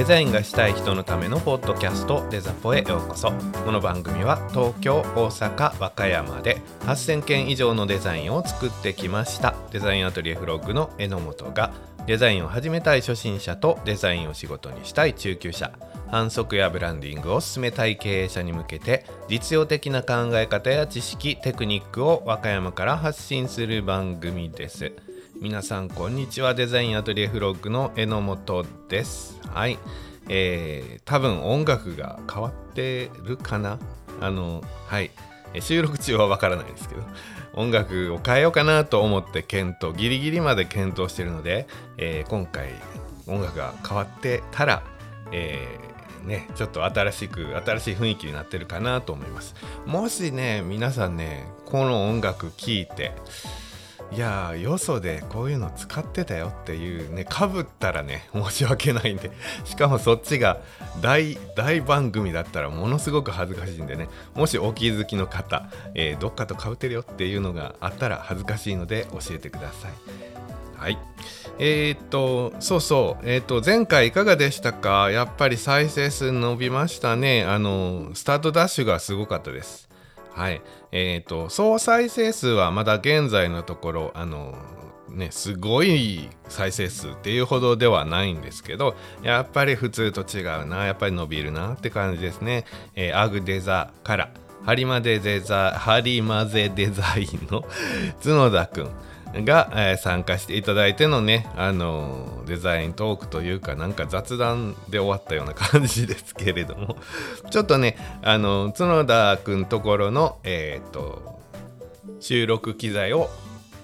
デザインがしたい人のためのポッドキャストデザポへようこそこの番組は東京大阪和歌山で8000件以上のデザインを作ってきました。デザインアトリエフロッグの榎本がデザインを始めたい初心者とデザインを仕事にしたい中級者。反則やブランディングを進めたい経営者に向けて実用的な考え方や知識テクニックを和歌山から発信する番組です。皆さんこんにちは。デザインアトリエフロッグの榎本です。はい。えー、多分音楽が変わってるかな？あのはい。収録中はわからないですけど。音楽を変えようかなと思って検討ギリギリまで検討してるので、えー、今回音楽が変わってたら、えー、ね、ちょっと新しく新しい雰囲気になってるかなと思います。もしね皆さんねこの音楽聴いていやよそでこういうの使ってたよっていうねかぶったらね 申し訳ないんで。しかもそっちが大大番組だったらものすごく恥ずかしいんでね。もしお気づきの方、えー、どっかとかぶってるよっていうのがあったら恥ずかしいので教えてください。はい。えー、っとそうそう。えー、っと前回いかがでしたか？やっぱり再生数伸びましたね。あのスタートダッシュがすごかったです。はい。えっ、ー、と、総再生数はまだ現在のところ、あの、ね、すごい再生数っていうほどではないんですけど、やっぱり普通と違うな、やっぱり伸びるなって感じですね。えー、アグデザから、ハリマデデザ、ハリマゼデザインの 角田くん。が、えー、参加していただいてのね、あのー、デザイントークというかなんか雑談で終わったような感じですけれども。ちょっとねあの角田くんところのえっ、と収録機材を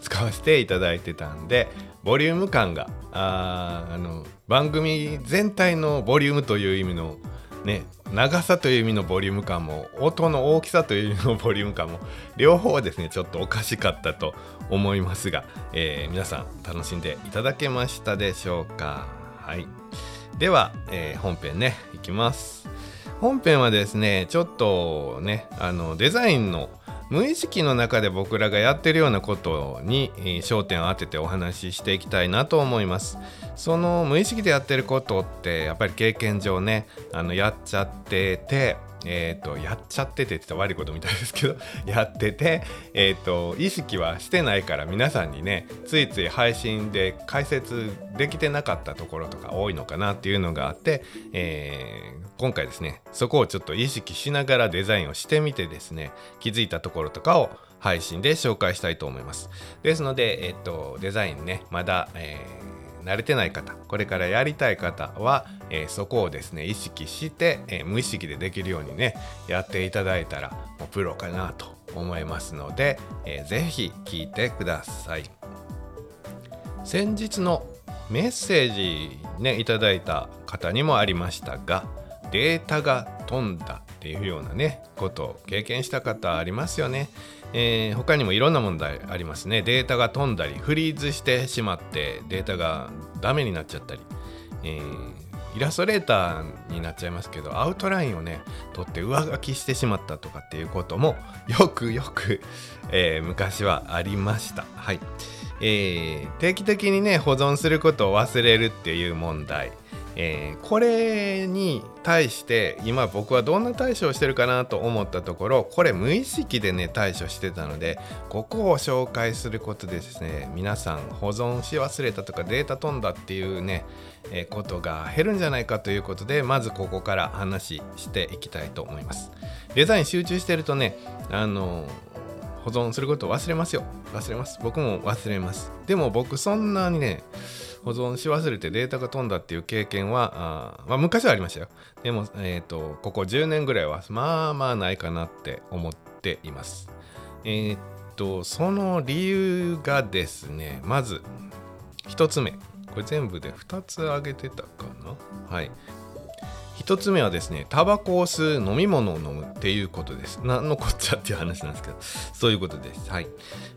使わせていただいてたんでボリューム感がああの番組全体のボリュームという意味のね長さという意味のボリューム感も音の大きさという意味のボリューム感も両方はですねちょっとおかしかったと思いますが、えー、皆さん楽しんでいただけましたでしょうか。はい。では、えー、本編ねいきます。本編はですねちょっとねあのデザインの無意識の中で僕らがやってるようなことに焦点を当ててお話ししていきたいなと思います。その無意識でやってることってやっぱり経験上ねあのやっちゃっててえーと、やっちゃっててって言ったら悪いことみたいですけど やってて、えーと、意識はしてないから皆さんにねついつい配信で解説できてなかったところとか多いのかなっていうのがあって、えー、今回ですねそこをちょっと意識しながらデザインをしてみてですね気づいたところとかを配信で紹介したいと思います。ですので、えっと、デザインねまだ、えー、慣れてない方これからやりたい方は、えー、そこをですね意識して、えー、無意識でできるようにねやっていただいたらもうプロかなと思いますので、えー、ぜひ聞いてください。先日のメッセージねいただいた方にもありましたがデータが飛んだっていうようなねことを経験した方ありますよね、えー、他にもいろんな問題ありますね。データが飛んだりフリーズしてしまってデータがダメになっちゃったり、えー、イラストレーターになっちゃいますけどアウトラインをね取って上書きしてしまったとかっていうこともよくよく、えー、昔はありました。はい。えー、定期的にね保存することを忘れるっていう問題。えー、これに対して今僕はどんな対処をしてるかなと思ったところこれ無意識でね対処してたのでここを紹介することでですね皆さん保存し忘れたとかデータ飛んだっていうね、えー、ことが減るんじゃないかということでまずここから話していきたいと思います。デザイン集中してるとねあの保存することを忘れますよ。忘れます。僕も忘れます。でも僕そんなにね保存し忘れてデータが飛んだっていう経験はあ、まあ、昔はありましたよ。でも、えーと、ここ10年ぐらいはまあまあないかなって思っています。えっ、とその理由がですねまず1つ目。これ全部で2つ挙げてたかな。はい。1つ目はですねタバコを吸う飲み物を飲むっていうことです何のこっちゃっていう話なんですけど そういうことですはい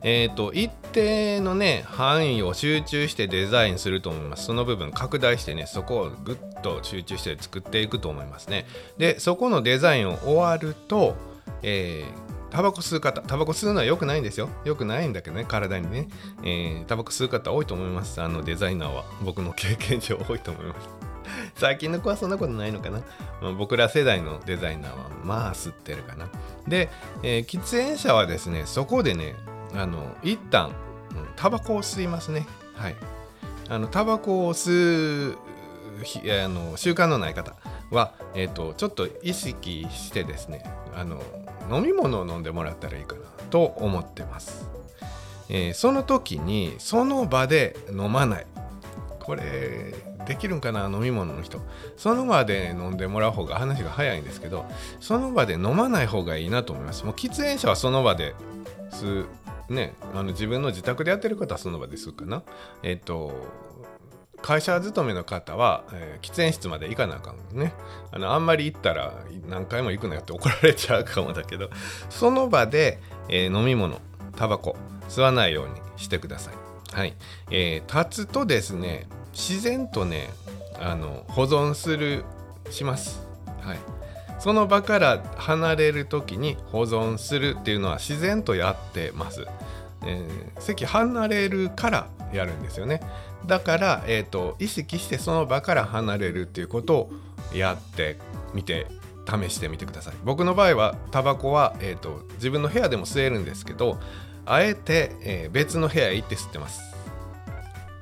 えっ、ー、と一定のね範囲を集中してデザインすると思いますその部分拡大してねそこをぐっと集中して作っていくと思いますねでそこのデザインを終わるとえータバコ吸う方、タバコ吸うのは良くないんですよ。良くないんだけどね、体にね。えー、タバコ吸う方多いと思います。あのデザイナーは。僕の経験上多いと思います。最近の子はそんなことないのかな、まあ、僕ら世代のデザイナーはまあ吸ってるかな。で、えー、喫煙者はですねそこでねあの一旦タバコを吸いますね。はい。あのタバコを吸うあの習慣のない方は、えーと、ちょっと意識してですねあの飲み物を飲んでもらったらいいかなと思ってます、えー、その時にその場で飲まない。これできるんかな飲み物の人。その場で飲んでもらう方が話が早いんですけどその場で飲まない方がいいなと思います。もう喫煙者はその場で吸うねあの自分の自宅でやってる方はその場で吸うかな。えっ、と会社勤めの方は、えー、喫煙室まで行かなあかんね。あのあんまり行ったら何回も行くなよって怒られちゃうかもだけどその場で、えー、飲み物タバコ吸わないようにしてください。はい、えー、立つとですね自然とねあの保存するします。はい、その場から離れる時に保存するっていうのは自然とやってます。えー、席離れるからやるんですよね。だから、えーと、意識してその場から離れるっていうことをやってみて試してみてください。僕の場合はタバコは、えーと、自分の部屋でも吸えるんですけどあえて、えー、別の部屋へ行って吸ってます。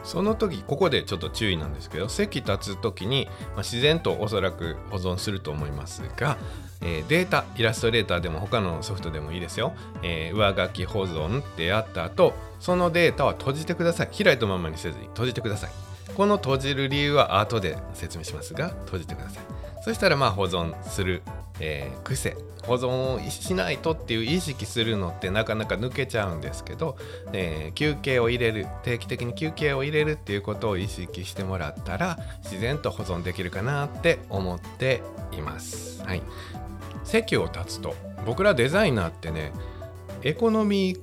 その時ここでちょっと注意なんですけど席立つ時に、まあ、自然とおそらく保存すると思いますが、えー、データイラストレーターでも他のソフトでもいいですよ、えー、上書き保存ってやった後そのデータは閉じてください。開いたままにせずに閉じてください。この閉じる理由は後で説明しますが閉じてください。そしたらまあ保存するえー、癖保存をしないとっていう意識するのってなかなか抜けちゃうんですけど、えー、休憩を入れる定期的に休憩を入れるっていうことを意識してもらったら自然と保存できるかなって思っています。はい、席を立つと僕らデザイナーってねエコノミー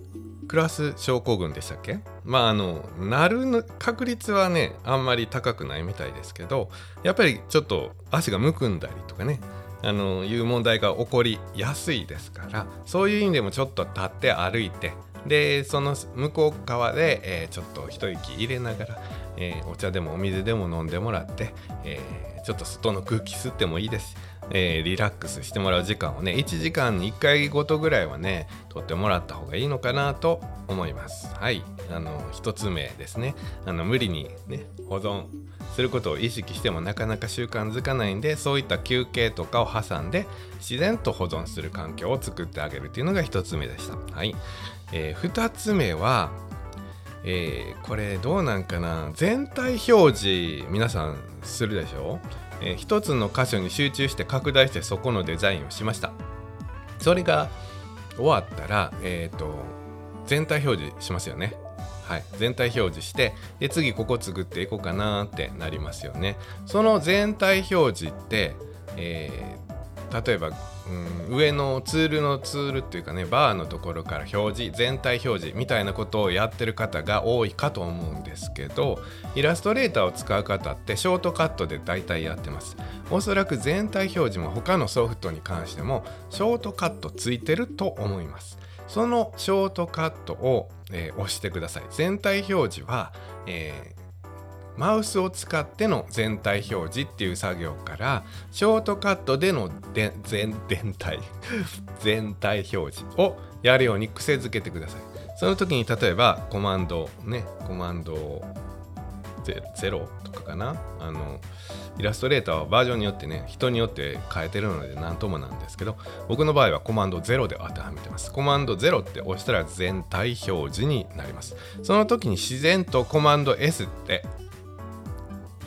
クラス症候群でしたっけ？まああのなる確率はねあんまり高くないみたいですけどやっぱりちょっと足がむくんだりとかねあのいう問題が起こりやすいですからそういう意味でもちょっと立って歩いてでその向こう側で、えー、ちょっと一息入れながら、えー、お茶でもお水でも飲んでもらって、えー、ちょっと外の空気吸ってもいいです。え、リラックスしてもらう時間をね1時間に1回ごとぐらいはね取ってもらった方がいいのかなと思います。はい。あの1つ目ですね。あの無理にね保存することを意識してもなかなか習慣づかないんでそういった休憩とかを挟んで自然と保存する環境を作ってあげるっていうのが1つ目でした。はい、えー、2つ目はえー、これどうなんかな。全体表示皆さんするでしょ？えー、一つの箇所に集中して拡大してそこのデザインをしました。それが終わったら、えーと、全体表示しますよね。はい、全体表示してで次ここ作っていこうかなってなりますよね。その全体表示って、え例えば、うん、上のツールのツールっていうかねバーのところから表示全体表示みたいなことをやってる方が多いかと思うんですけどイラストレーターを使う方ってショートカットで大体やってます。おそらく全体表示も他のソフトに関してもショートカットついてると思います。そのショートカットを、えー、押してください。全体表示は、えーマウスを使っての全体表示っていう作業からショートカットでので全全体 全体表示をやるように癖づけてください。その時に例えばコマンドねコマンドを0とかかな。あのイラストレーターはバージョンによってね人によって変えてるので何ともなんですけど僕の場合はコマンド0で当てはめてます。コマンド0って押したら全体表示になります。その時に自然とコマンド S って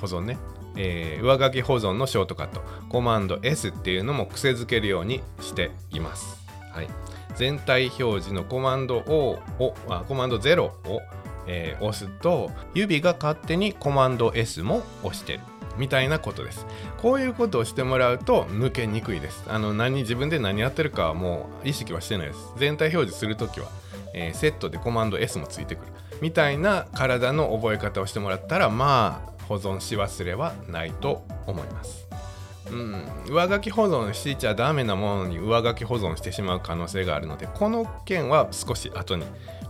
保存ね、えー、上書き保存のショートカット。コマンド S っていうのも癖づけるようにしています、はい、全体表示のコマンド O をあコマンド0を、えー、押すと指が勝手にコマンド S も押してるみたいなことです。こういうことをしてもらうと抜けにくいです。あの何自分で何やってるかはもう意識はしてないです。全体表示するときは、えー、セットでコマンド S もついてくるみたいな体の覚え方をしてもらったらまあ保存し忘れはないと思います。うん、上書き保存しちゃダメなものに上書き保存してしまう可能性があるのでこの件は少し後に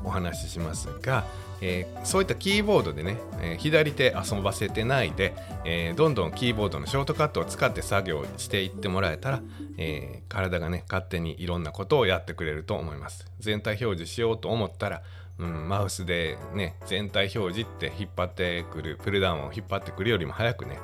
お話ししますが、えー、そういったキーボードでね、えー、左手遊ばせてないで、えー、どんどんキーボードのショートカットを使って作業していってもらえたら、え体がね勝手にいろんなことをやってくれると思います。全体表示しようと思ったら、うん、マウスでね全体表示って引っ張ってくるプルダウンを引っ張ってくるよりも早くね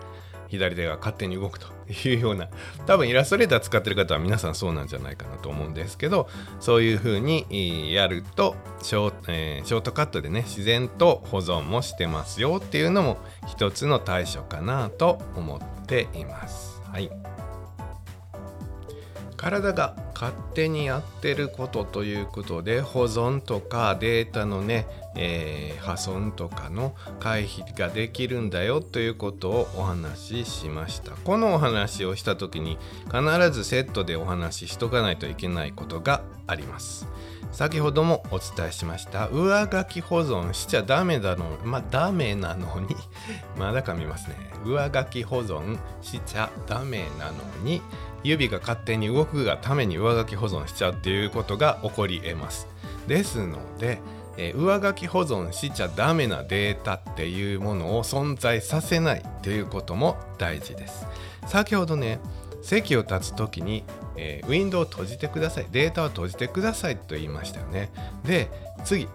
左手が勝手に動くというような多分イラストレーター使ってる方は皆さんそうなんじゃないかなと思うんですけどそういう風にやるとショ,、えー、ショートカットでね自然と保存もしてますよっていうのも一つの対処かなと思っています。はい体が勝手にやってることということで保存とかデータのね、えー、破損とかの回避ができるんだよということをお話ししました。このお話をした時に必ずセットでお話ししとかないといけないことがあります。先ほどもお伝えしました。上書き保存しちゃダメだのまあダメなのに。まだ噛みますね。上書き保存しちゃダメなのに。指が勝手に動くがために上書き保存しちゃうっていうことが起こり得ます。ですので、えー、上書き保存しちゃダメなデータっていうものを存在させないっていうことも大事です。先ほどね席を立つ時に、えー、ウィンドウを閉じてください。データを閉じてくださいと言いましたよね。で次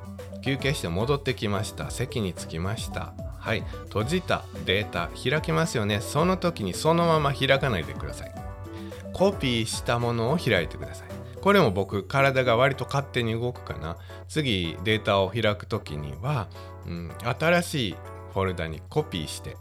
休憩して戻ってきました。席に着きました。はい。閉じたデータ開きますよね。その時にそのまま開かないでください。コピーしたものを開いてください。これも僕体が割と勝手に動くかな。次データを開く時には、うん、新しいフォルダにコピーして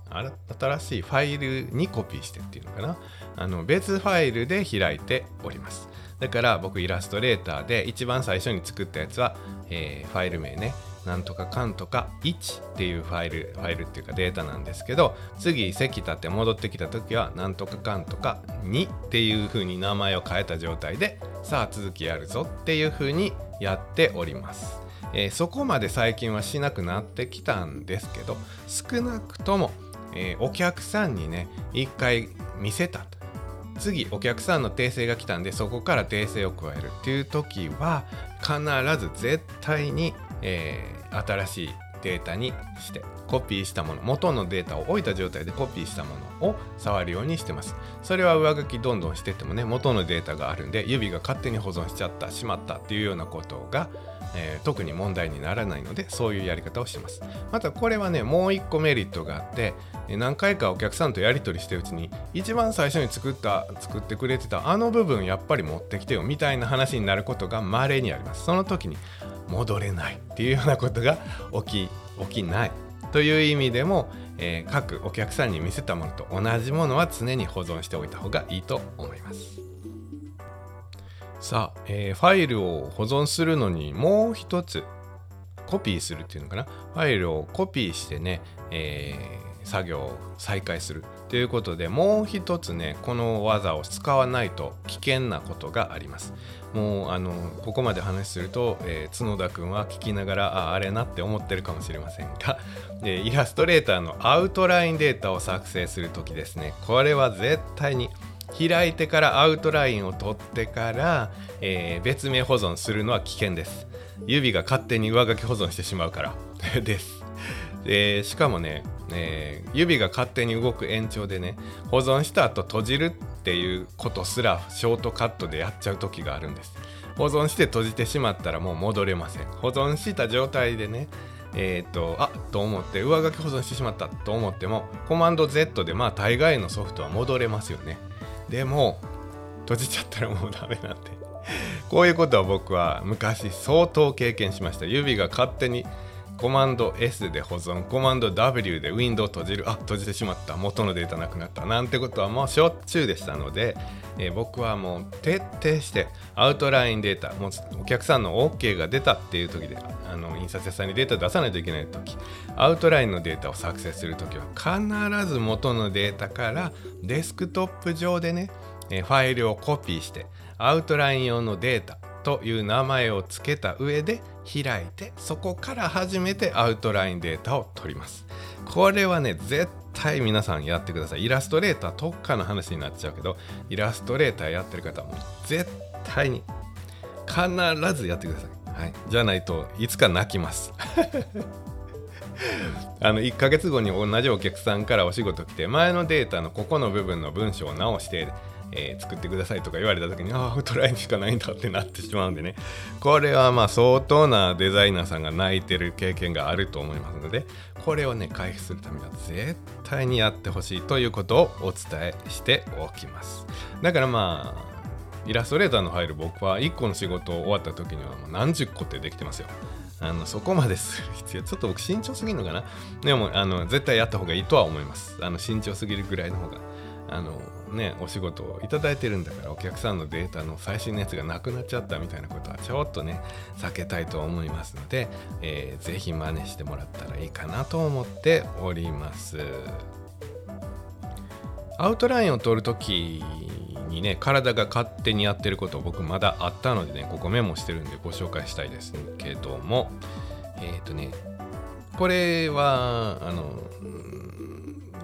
新しいファイルにコピーしてっていうのかな。あの別ファイルで開いております。だから僕イラストレーターで一番最初に作ったやつは、えー、ファイル名ね。なんとかかんとか1っていうファイルファイルっていうかデータなんですけど次席立って戻ってきた時はなんとかかんとか2っていう風に名前を変えた状態でさあ続きやるぞっていう風にやっております、えー、そこまで最近はしなくなってきたんですけど少なくとも、えー、お客さんにね一回見せたと。次お客さんの訂正が来たんでそこから訂正を加えるっていう時は必ず絶対に、えー、新しいデータにしてコピーしたもの元のデータを置いた状態でコピーしたものを触るようにしてます。それは上書きどんどんしてってもね元のデータがあるんで指が勝手に保存しちゃったしまったっていうようなことがえー、特に問題にならないのでそういうやり方をします。またこれはねもう一個メリットがあって何回かお客さんとやり取りしてうちに一番最初に作った作ってくれてたあの部分やっぱり持ってきてよみたいな話になることが稀にあります。その時に戻れないっていうようなことが起き起きない。という意味でも、えー、各お客さんに見せたものと同じものは常に保存しておいた方がいいと思います。さあ、えー、ファイルを保存するのにもう一つコピーするっていうのかな？ファイルをコピーしてね、えー、作業を再開する。ということでもう一つねこの技を使わないと危険なことがあります。もうあのここまで話すると、えー、角田君は聞きながらああれなって思ってるかもしれませんが、えイラストレーターのアウトラインデータを作成する時ですね。これは絶対に開いてからアウトラインを取ってから、えー、別名保存するのは危険です。指が勝手に上書き保存してしまうから。です。でしかもね、えー、指が勝手に動く延長でね保存した後閉じるっていうことすらショートカットでやっちゃう時があるんです。保存して閉じてしまったらもう戻れません。保存した状態でねえっ、ー、とあと思って上書き保存してしまったと思ってもコマンド Z でまあ大概のソフトは戻れますよね。でも閉じちゃったらもうダメなんで。こういうことは僕は昔相当経験しました。指が勝手にコマンド S で保存コマンド W でウィンドウ閉じるあ閉じてしまった元のデータなくなったなんてことはもうしょっちゅうでしたので、えー、僕はもう徹底してアウトラインデータもうお客さんの OK が出たっていう時であの印刷屋さんにデータ出さないといけない時アウトラインのデータを作成する時は必ず元のデータからデスクトップ上でね、えー、ファイルをコピーしてアウトライン用のデータという名前を付けた上で開いてそこから初めてアウトラインデータを取ります。これはね絶対皆さんやってください。イラストレーター特化の話になっちゃうけどイラストレーターやってる方も絶対に必ずやってください、はい、じゃないといつか泣きます。あの1ヶ月後に同じお客さんからお仕事来て前のデータのここの部分の文章を直してえー、作ってくださいとか言われた時にああアウトラインしかないんだってなってしまうんでね。これはまあ相当なデザイナーさんが泣いてる経験があると思いますのでこれをね回避するためには絶対にやってほしいということをお伝えしておきます。だからまあイラストレーターの入る僕は1個の仕事終わった時にはもう何十個ってできてますよ。あのそこまでする必要ちょっと僕慎重すぎるのかな。でもあの絶対やった方がいいとは思います。あの慎重すぎるぐらいの方が。あのね、お仕事をいただいてるんだからお客さんのデータの最新のやつがなくなっちゃったみたいなことはちょっとね避けたいと思いますので、えー、ぜひ真似してもらったらいいかなと思っております。アウトラインを取るときにね体が勝手にやってること僕まだあったのでねここメモしてるんでご紹介したいですけどもえっ、ー、とねこれはあの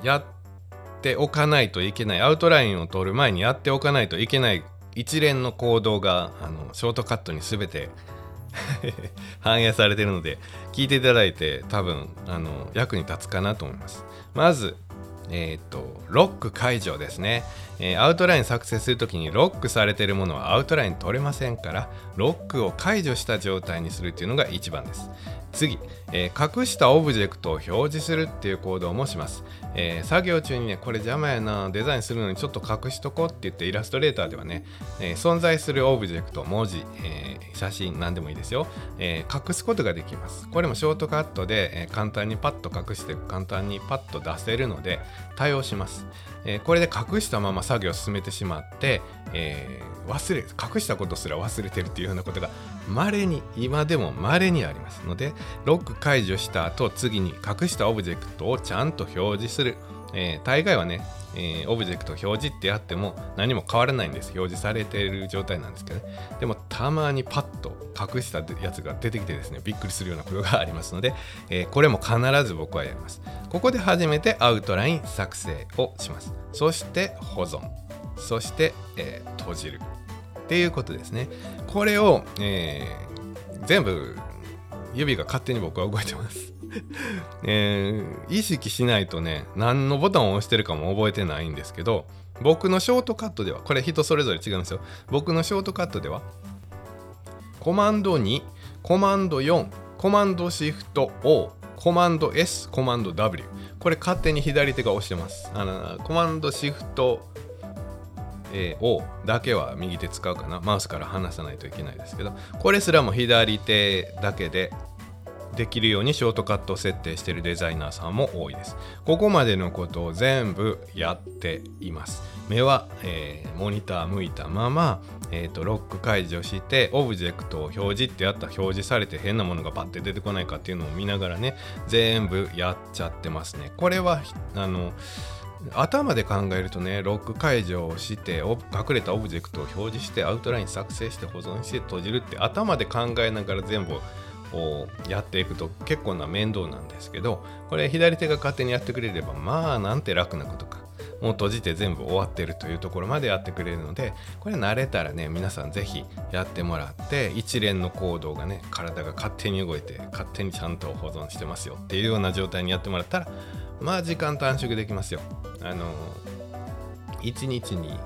やってておかないといけないアウトラインを取る前にやっておかないといけない一連の行動があのショートカットに全て 反映されてるので聞いていただいて多分あの役に立つかなと思います。まずえっ、とロック解除ですね、えー、アウトライン作成するときにロックされてるものはアウトライン取れませんからロックを解除した状態にするっていうのが一番です。次、えー、隠したオブジェクトを表示するっていう行動もします、えー、作業中にねこれ邪魔やなデザインするのにちょっと隠しとこうって言ってイラストレーターではね、えー、存在するオブジェクト文字、え写真何でもいいですよ、え隠すことができます。これもショートカットで、え簡単にパッと隠して簡単にパッと出せるので対応します、えこれで隠したまま作業を進めてしまって、え忘れ隠したことすら忘れてるっていうようなことが稀に今でも稀にありますのでロック解除した後次に隠したオブジェクトをちゃんと表示する、えー、大概はね、えー、オブジェクト表示ってやっても何も変わらないんです。表示されている状態なんですけどね。でもたまにパッと隠したやつが出てきてですねびっくりするようなことがありますので、えー、これも必ず僕はやります。ここで初めてアウトライン作成をします。そして保存。そして、え、閉じる。っていうことですね。これを、えー、全部指が勝手に僕は動いてます。えー、意識しないとね何のボタンを押してるかも覚えてないんですけど僕のショートカットではこれ人それぞれ違うんですよ。僕のショートカットではコマンド2コマンド4コマンドシフト O コマンド S コマンド W これ勝手に左手が押してます。あのコマンドシフトえー、O だけは右手使うかな。マウスから離さないといけないですけどこれすらも左手だけでできるようにショートカットを設定しているデザイナーさんも多いです。ここまでのことを全部やっています。目は、えー、モニター向いたまま、えーと、ロック解除してオブジェクトを表示ってやったら表示されて変なものがバッて出てこないかっていうのを見ながらね全部やっちゃってますね。これはあの頭で考えるとねロック解除をして隠れたオブジェクトを表示してアウトライン作成して保存して閉じるって頭で考えながら全部をやっていくと結構な面倒なんですけどこれ左手が勝手にやってくれればまあなんて楽なことかもう閉じて全部終わってるというところまでやってくれるのでこれ慣れたらね皆さん是非やってもらって一連の行動がね体が勝手に動いて勝手にちゃんと保存してますよっていうような状態にやってもらったらまあ時間短縮できますよ。あの1日に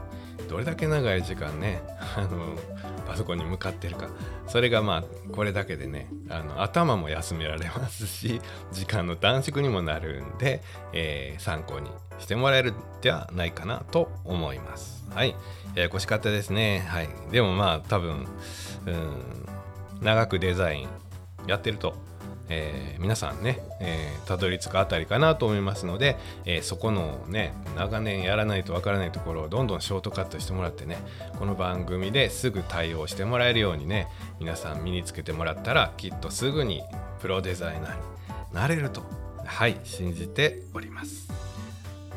どれだけ長い時間ね あのパソコンに向かってるか。それがまあこれだけでねあの頭も休められますし 時間の短縮にもなるんで、えー、参考にしてもらえるんじゃないかなと思います。はい。ややこしかったですね。はい。でもまあ多分うん長くデザインやってるとえー、皆さんね、えー、たどり着くあたりかなと思いますので、えー、そこのね長年やらないとわからないところをどんどんショートカットしてもらってねこの番組ですぐ対応してもらえるようにね皆さん身につけてもらったらきっとすぐにプロデザイナーになれるとはい信じております。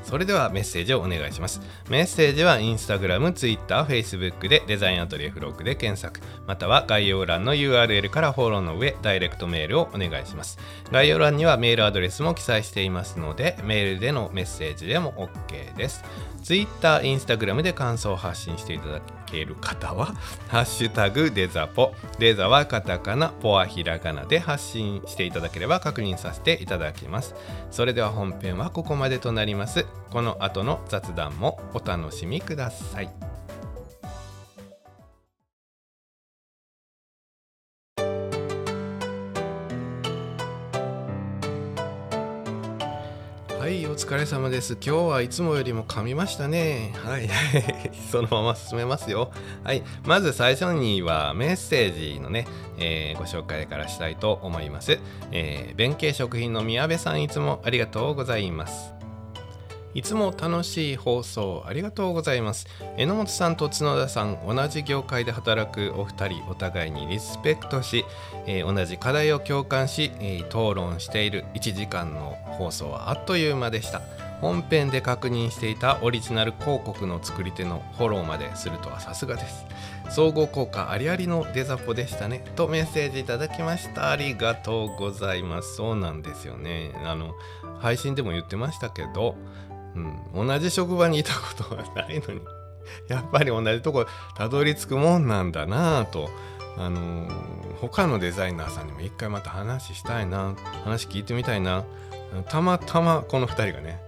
それではメッセージをお願いします。メッセージはインスタグラム、ツイッター、フェイスブックでデザインアトリエフログで検索。または概要欄の URL からフォローの上ダイレクトメールをお願いします。概要欄にはメールアドレスも記載していますのでメールでのメッセージでも OK です。ツイッター、インスタグラムで感想を発信していただける方は、ハッシュタグデザポ、デザはカタカナ、ポはひらがなで発信していただければ確認させていただきます。それでは本編はここまでとなります。この後の雑談もお楽しみください。はいお疲れ様です。今日はいつもよりも噛みましたね。はい そのまま進めますよ。はいまず最初にはメッセージのね、えー、ご紹介からしたいと思います、えー、弁慶食品の宮部さんいつもありがとうございます。いつも楽しい放送ありがとうございます。榎本さんと角田さん、同じ業界で働くお二人、お互いにリスペクトし、えー、同じ課題を共感し、えー、討論している1時間の放送はあっという間でした。本編で確認していたオリジナル広告の作り手のフォローまでするとはさすがです。総合効果ありありのデザポでしたね。とメッセージいただきました。ありがとうございます。そうなんですよね。あの、配信でも言ってましたけど、うん、同じ職場にいたことはないのに やっぱり同じとこたどり着くもんなんだなぁと、あのー、他のデザイナーさんにも一回また話したいな話聞いてみたいな。たまたまこの2人がね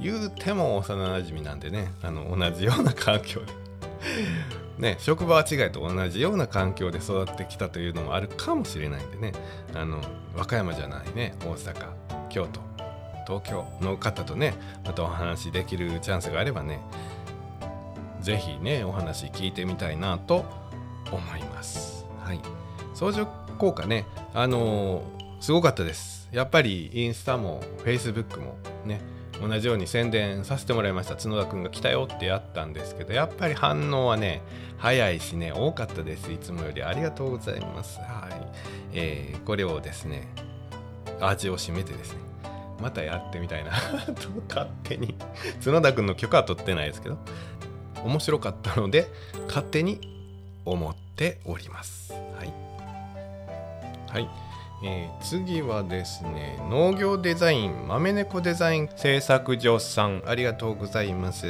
言うても幼なじみなんでねあの同じような環境で。ね、職場は違いと同じような環境で育ってきたというのもあるかもしれないんでね。あの和歌山じゃないね大阪京都。東京の方とねまたお話できるチャンスがあればね是非ねお話聞いてみたいなと思います。はい。相乗効果ねあのー、すごかったです。やっぱりインスタもフェイスブックもね同じように宣伝させてもらいました。角田くんが来たよってやったんですけどやっぱり反応はね早いしね多かったです。いつもよりありがとうございます。はい、えー、これをですね味を占めてですねまたやってみたいな。と 勝手に。角田君の許可は取ってないですけど。面白かったので勝手に思っております。はい、はい。えー、次はですね農業デザイン豆猫デザイン製作所さん。ありがとうございます。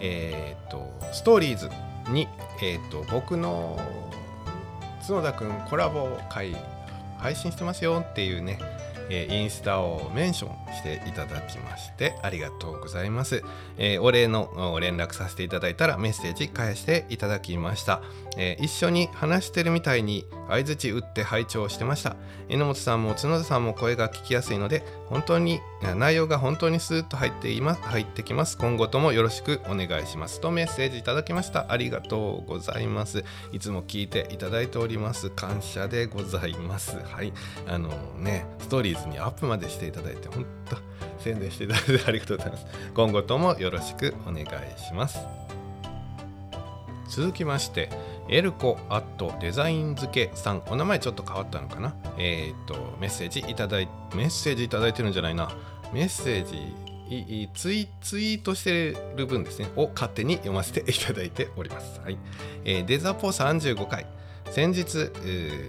えっ、ー、とストーリーズに、えーと、僕の角田君コラボ会配信してますよっていうねえー、インスタをメンションしていただきましてありがとうございます、えー、お礼の連絡させていただいたらメッセージ返していただきました、えー、一緒に話してるみたいに相づち打って拝聴してました。榎本さんも角田さんも声が聞きやすいので本当に内容が本当にスーッと入っています入ってきます。今後ともよろしくお願いします。とメッセージいただきました。ありがとうございます。いつも聞いていただいております。感謝でございます。はい。あのねストーリーズにアップまでしていただいて本当宣伝していただいてありがとうございます。今後ともよろしくお願いします。続きましてエルコアットデザイン付けさん。お名前ちょっと変わったのかな？えっ、とメッセージいただいメッセージいただいてるんじゃないな。メッセージツイツイートしてる分ですね。を勝手に読ませていただいております、はい。えー、デザポ35回。先日、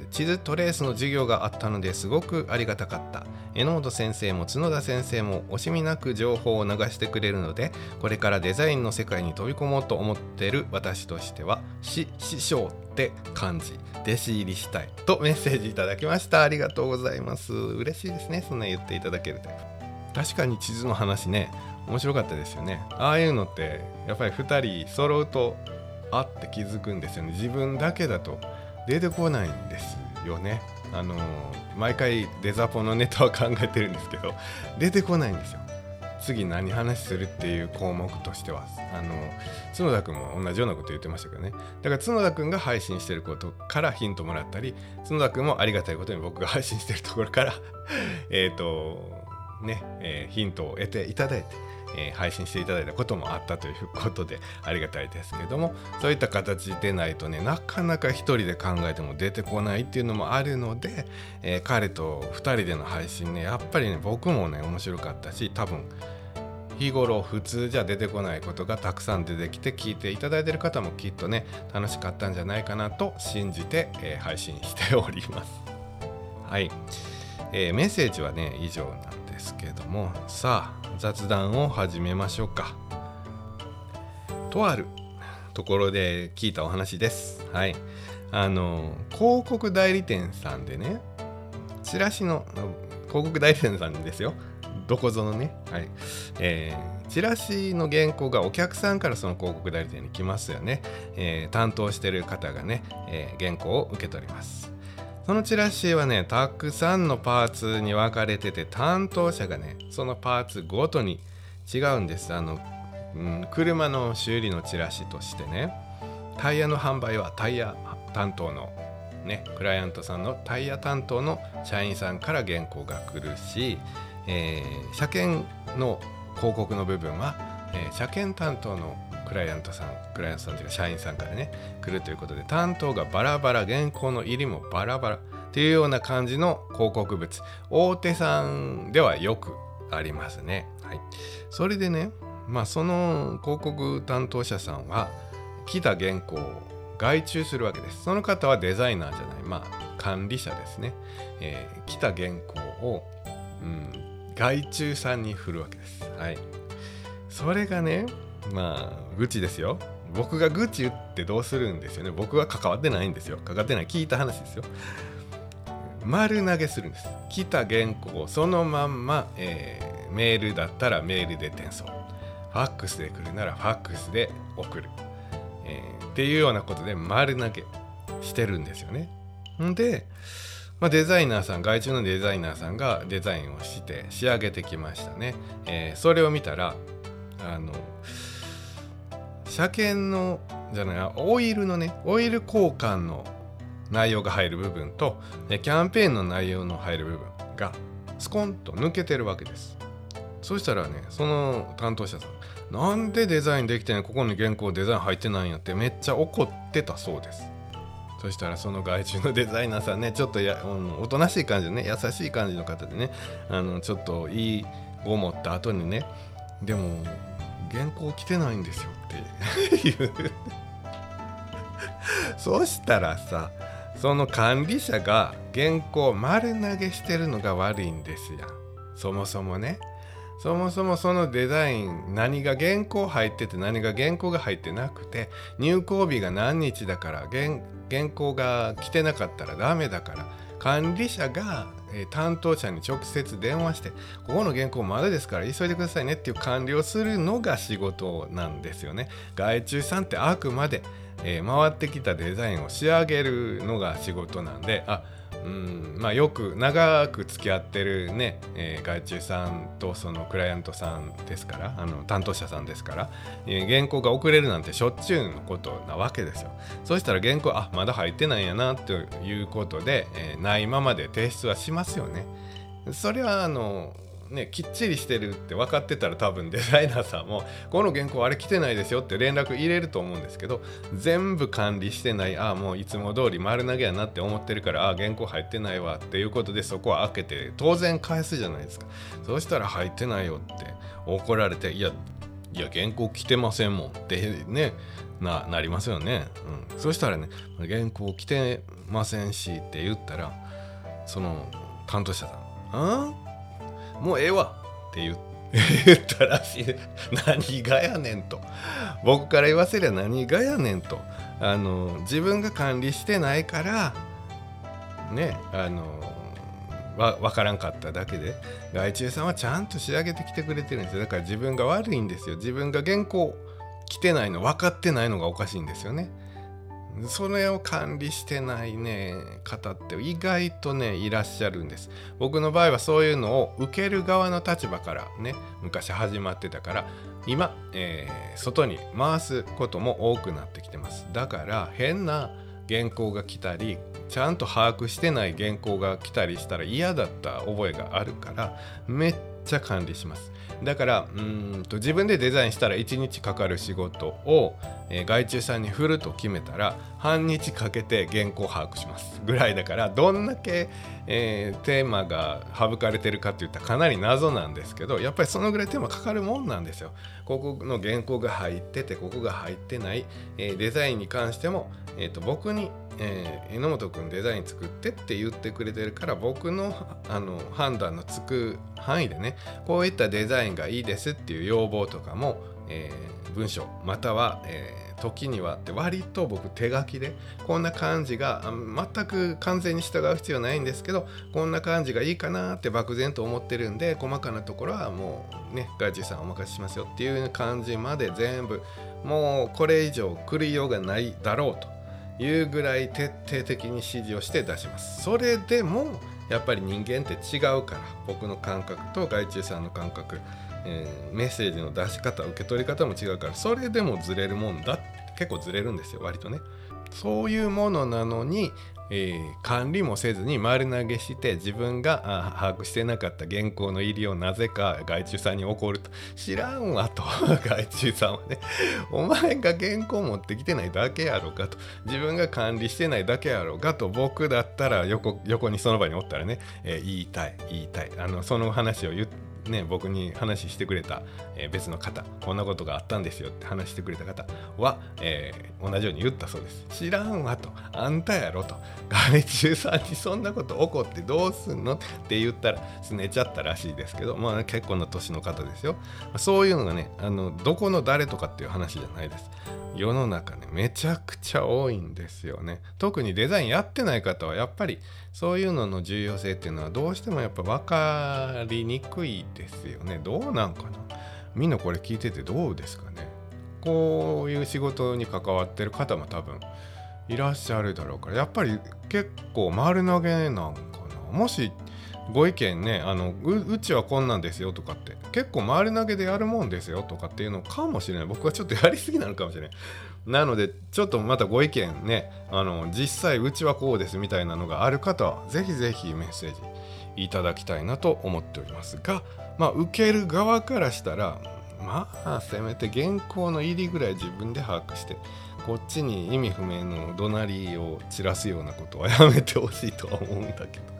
地図トレースの授業があったのですごくありがたかった。榎本先生も角田先生も惜しみなく情報を流してくれるのでこれからデザインの世界に飛び込もうと思ってる私としては師匠って感じ弟子入りしたいとメッセージいただきました。ありがとうございます。嬉しいですね。そんな言っていただけると。確かに地図の話ね面白かったですよね。ああいうのってやっぱり2人揃うとあって気づくんですよね。自分だけだと出てこないんですよね。あの毎回デザポのネタは考えてるんですけど出てこないんですよ。次何話するっていう項目としてはあの角田君も同じようなこと言ってましたけどねだから角田君が配信してることからヒントもらったり角田君もありがたいことに僕が配信してるところからえっとね、えー、ヒントを得ていただいてえ、配信していただいたこともあったということでありがたいですけどもそういった形でないとねなかなか一人で考えても出てこないっていうのもあるので、え、彼と2人での配信ねやっぱりね僕もね面白かったし多分日頃普通じゃ出てこないことがたくさん出てきて聞いていただいてる方もきっとね楽しかったんじゃないかなと信じて、えー、配信しております。はい、えー、メッセージはね以上なんですけどもさあ雑談を始めましょうか。とあるところで聞いたお話です。はい。あの広告代理店さんでねチラシの広告代理店さんですよ。どこぞのね、はい。えー、チラシの原稿がお客さんからその広告代理店に来ますよね、えー、担当してる方がね、えー、原稿を受け取ります。そのチラシはねたくさんのパーツに分かれてて担当者がねそのパーツごとに違うんです。あの、うん、車の修理のチラシとしてねタイヤの販売はタイヤ担当のねクライアントさんのタイヤ担当の社員さんから原稿が来るし、えー、車検の広告の部分は、えー、車検担当のクライアントさんクライアントさんというか社員さんからね来るということで担当がバラバラ原稿の入りもバラバラっていうような感じの広告物大手さんではよくありますね。はい、それでねまあその広告担当者さんは来た原稿を外注するわけです。その方はデザイナーじゃない、まあ管理者ですね。えー、来た原稿を、うん、外注さんに振るわけです。はい。それがね、まあ、愚痴ですよ。僕が愚痴言ってどうするんですよね。僕は関わってないんですよ。関わってない。聞いた話ですよ。丸投げするんです。来た原稿をそのまんま、えー、メールだったらメールで転送。ファックスで来るならファックスで送る。えー、っていうようなことで丸投げしてるんですよね。んで、まあ、デザイナーさん外注のデザイナーさんがデザインをして仕上げてきましたね。えー、それを見たらあの車検のじゃないオイルのねオイル交換の内容が入る部分とキャンペーンの内容の入る部分がスコンと抜けてるわけです。そしたらねその担当者さんなんでデザインできてんここに原稿デザイン入ってないんやってめっちゃ怒ってたそうですそしたらその外注のデザイナーさんねちょっとや、うん、おとなしい感じのね優しい感じの方でねあのちょっといい語を持った後にねでも原稿来てないんですよって。言うそしたらさその管理者が原稿丸投げしてるのが悪いんですやん。そもそもね。そもそもそのデザイン何が原稿入ってて何が原稿が入ってなくて入稿日が何日だから原稿が来てなかったらダメだから管理者が、え担当者に直接電話してここの原稿まだですから急いでくださいねっていう管理をするのが仕事なんですよね。外注さんってあくまで、えー、回ってきたデザインを仕上げるのが仕事なんであうん。まあ、よく長く付き合ってるね、えー、外注さんとそのクライアントさんですからあの担当者さんですから、えー、原稿が遅れるなんてしょっちゅうのことなわけですよ。そしたら原稿あまだ入ってないんやなということで、えー、ないままで提出はしますよね。それはあのね、きっちりしてるって分かってたら多分デザイナーさんもこの原稿あれ来てないですよって連絡入れると思うんですけど全部管理してないああもういつも通り丸投げやなって思ってるからああ原稿入ってないわっていうことでそこは開けて当然返すじゃないですか。そうしたら入ってないよって怒られていやいや原稿来てませんもんってねななりますよね、うん、そしたらね原稿来てませんしって言ったらその担当者さん「んもうええわって 言ったらしい。何がやねんと。僕から言わせりゃ何がやねんと。あの自分が管理してないからねあのわ分からんかっただけで。外注さんはちゃんと仕上げてきてくれてるんですよ。だから自分が悪いんですよ。自分が原稿来てないの分かってないのがおかしいんですよね。それを管理してないね方って意外とねいらっしゃるんです。僕の場合はそういうのを受ける側の立場からね昔始まってたから今、えー、外に回すことも多くなってきてます。だから変な原稿が来たりちゃんと把握してない原稿が来たりしたら嫌だった覚えがあるからめっちゃ管理します。だからうんと自分でデザインしたら1日かかる仕事を、えー、外注さんに振ると決めたら半日かけて原稿把握しますぐらいだからどんだけ、えー、テーマが省かれてるかっていったらかなり謎なんですけどやっぱりそのぐらいテーマかかるもんなんですよ。ここの原稿が入っててここが入ってない、えー、デザインに関しても、えーと、僕にえー、榎本君デザイン作ってって言ってくれてるから僕のあの判断のつく範囲でねこういったデザインがいいですっていう要望とかも、えー、文章または、えー、時にはって割と僕手書きでこんな感じが全く完全に従う必要ないんですけどこんな感じがいいかなって漠然と思ってるんで細かなところはもうね外注さんお任せしますよっていう感じまで全部もうこれ以上来るようがないだろうというぐらい徹底的に指示をして出します。それでもやっぱり人間って違うから僕の感覚と外注さんの感覚、えー、メッセージの出し方受け取り方も違うからそれでもずれるもんだ結構ずれるんですよ割とね。そういうものなのにえー、管理もせずに丸投げして自分が把握してなかった原稿の入りをなぜか外注さんに怒ると。知らんわと 外注さんはね。お前が原稿持ってきてないだけやろかと。自分が管理してないだけやろかと僕だったら横横にその場におったらね、えー、言いたい言いたい。あのその話を言ってね、僕に話してくれた、えー、別の方こんなことがあったんですよって話してくれた方は、えー、同じように言ったそうです。知らんわと。あんたやろと。外注さんにそんなこと起こってどうすんのって言ったらすねちゃったらしいですけどまあ結構な年の方ですよ。そういうのがねあのどこの誰とかっていう話じゃないです。世の中ねめちゃくちゃ多いんですよね。特にデザインやってない方はやっぱりそういうのの重要性っていうのはどうしてもやっぱ分かりにくいですよね。どうなんかな？みんなこれ聞いててどうですかね？こういう仕事に関わってる方も多分いらっしゃるだろうからやっぱり結構丸投げなんかな？もしご意見ねあのうちはこんなんですよとかって結構丸投げでやるもんですよとかっていうのかもしれない。僕はちょっとやりすぎなのかもしれない。なのでちょっとまたご意見ねあの実際うちはこうですみたいなのがある方はぜひぜひメッセージいただきたいなと思っておりますがまあ受ける側からしたらまあせめて原稿の入りぐらい自分で把握してこっちに意味不明の怒鳴りを散らすようなことはやめてほしいとは思うんだけど。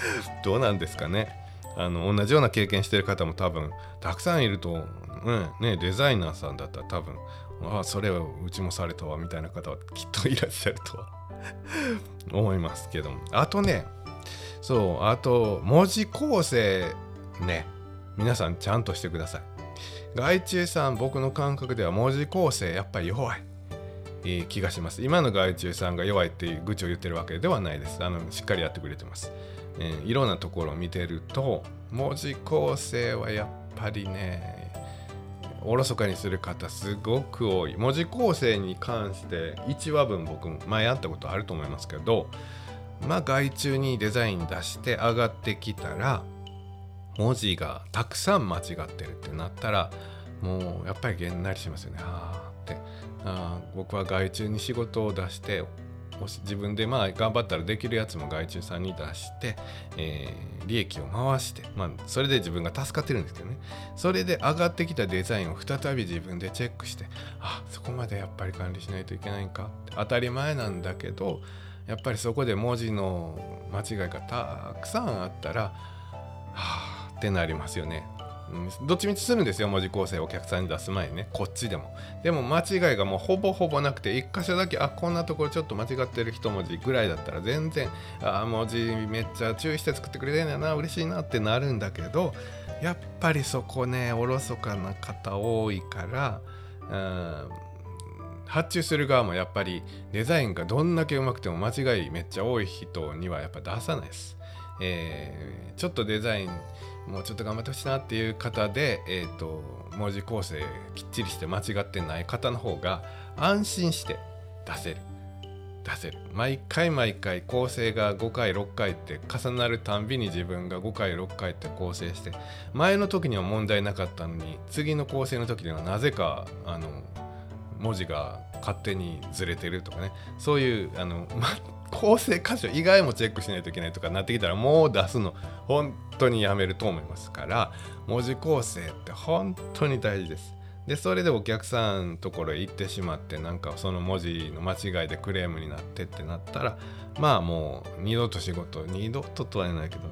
どうなんですかね。あの同じような経験してる方も多分たくさんいると、うんね、デザイナーさんだったら多分ああそれをうちもされたわみたいな方はきっといらっしゃるとは。思いますけども。あとねそうあと文字構成ね皆さんちゃんとしてください。外注さん僕の感覚では文字構成やっぱり弱い、え、気がします。今の外注さんが弱いっていう愚痴を言ってるわけではないです。あのしっかりやってくれてます、えー、いろんなところを見てると文字構成はやっぱりねおろそかにする方すごく多い。文字構成に関して1話分僕も前やったことあると思いますけどまあ外注にデザイン出して上がってきたら文字がたくさん間違ってるってなったらもうやっぱりげんなりしますよね。はあって。あ僕は外注に仕事を出してもし自分でまあ頑張ったらできるやつも外注さんに出して、えー、利益を回して、まあ、それで自分が助かってるんですけどね。それで上がってきたデザインを再び自分でチェックしてあそこまでやっぱり管理しないといけないんか。当たり前なんだけどやっぱりそこで文字の間違いがたくさんあったらはあってなりますよね。どっちみちするんですよ文字構成をお客さんに出す前にねこっちでもでも間違いがもうほぼほぼなくて1箇所だけあこんなところちょっと間違ってる一文字ぐらいだったら全然あ文字めっちゃ注意して作ってくれてんやな嬉しいなってなるんだけどやっぱりそこねおろそかな方多いから発注する側もやっぱりデザインがどんだけうまくても間違いめっちゃ多い人にはやっぱ出さないです。えー、ちょっとデザインもうちょっと頑張ってほしいなっていう方で、えーと、文字構成きっちりして間違ってない方の方が安心して出せる。出せる。毎回毎回構成が5回6回って重なるたんびに自分が5回6回って構成して前の時には問題なかったのに次の構成の時にはなぜかあの文字が勝手にずれてるとかね。そういうあの構成箇所以外もチェックしないといけないとかなってきたらもう出すの本当にやめると思いますから文字構成って本当に大事です。でそれでお客さんのところへ行ってしまってなんかその文字の間違いでクレームになってってなったらまあもう二度と仕事二度ととは言えないけど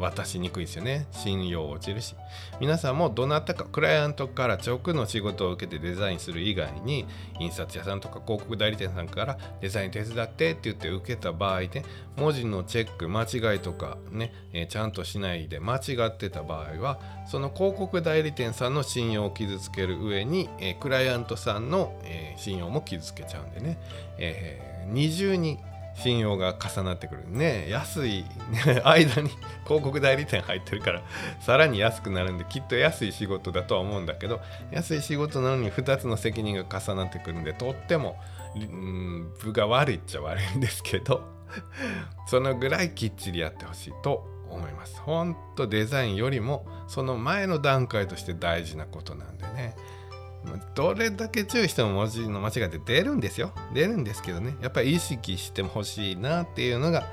渡しにくいですよね。信用落ちるし。皆さんもどなたかクライアントから直の仕事を受けてデザインする以外に印刷屋さんとか広告代理店さんからデザイン手伝ってって言って受けた場合で文字のチェック間違いとかね、えー、ちゃんとしないで間違ってた場合はその広告代理店さんの信用を傷つける上に、えー、クライアントさんの、えー、信用も傷つけちゃうんでね、えー、二重に信用が重なってくるね安い 間に広告代理店入ってるからさらに安くなるんできっと安い仕事だとは思うんだけど安い仕事なのに2つの責任が重なってくるんでとってもうん部が悪いっちゃ悪いんですけど そのぐらいきっちりやってほしいと思います。ほんとデザインよりもその前の段階として大事なことなんでね。どれだけ注意しても文字の間違いって出るんですよ。出るんですけどね。やっぱり意識してほしいなっていうのが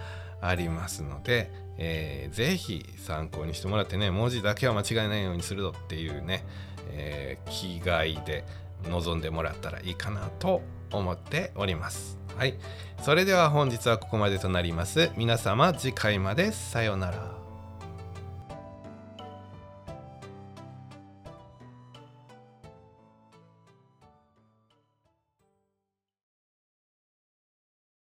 ありますので、えー、ぜひ参考にしてもらってね文字だけは間違いないようにするぞっていうね、えー、気概で臨んでもらったらいいかなと思っております。はい。それでは本日はここまでとなります。皆様次回までさようなら。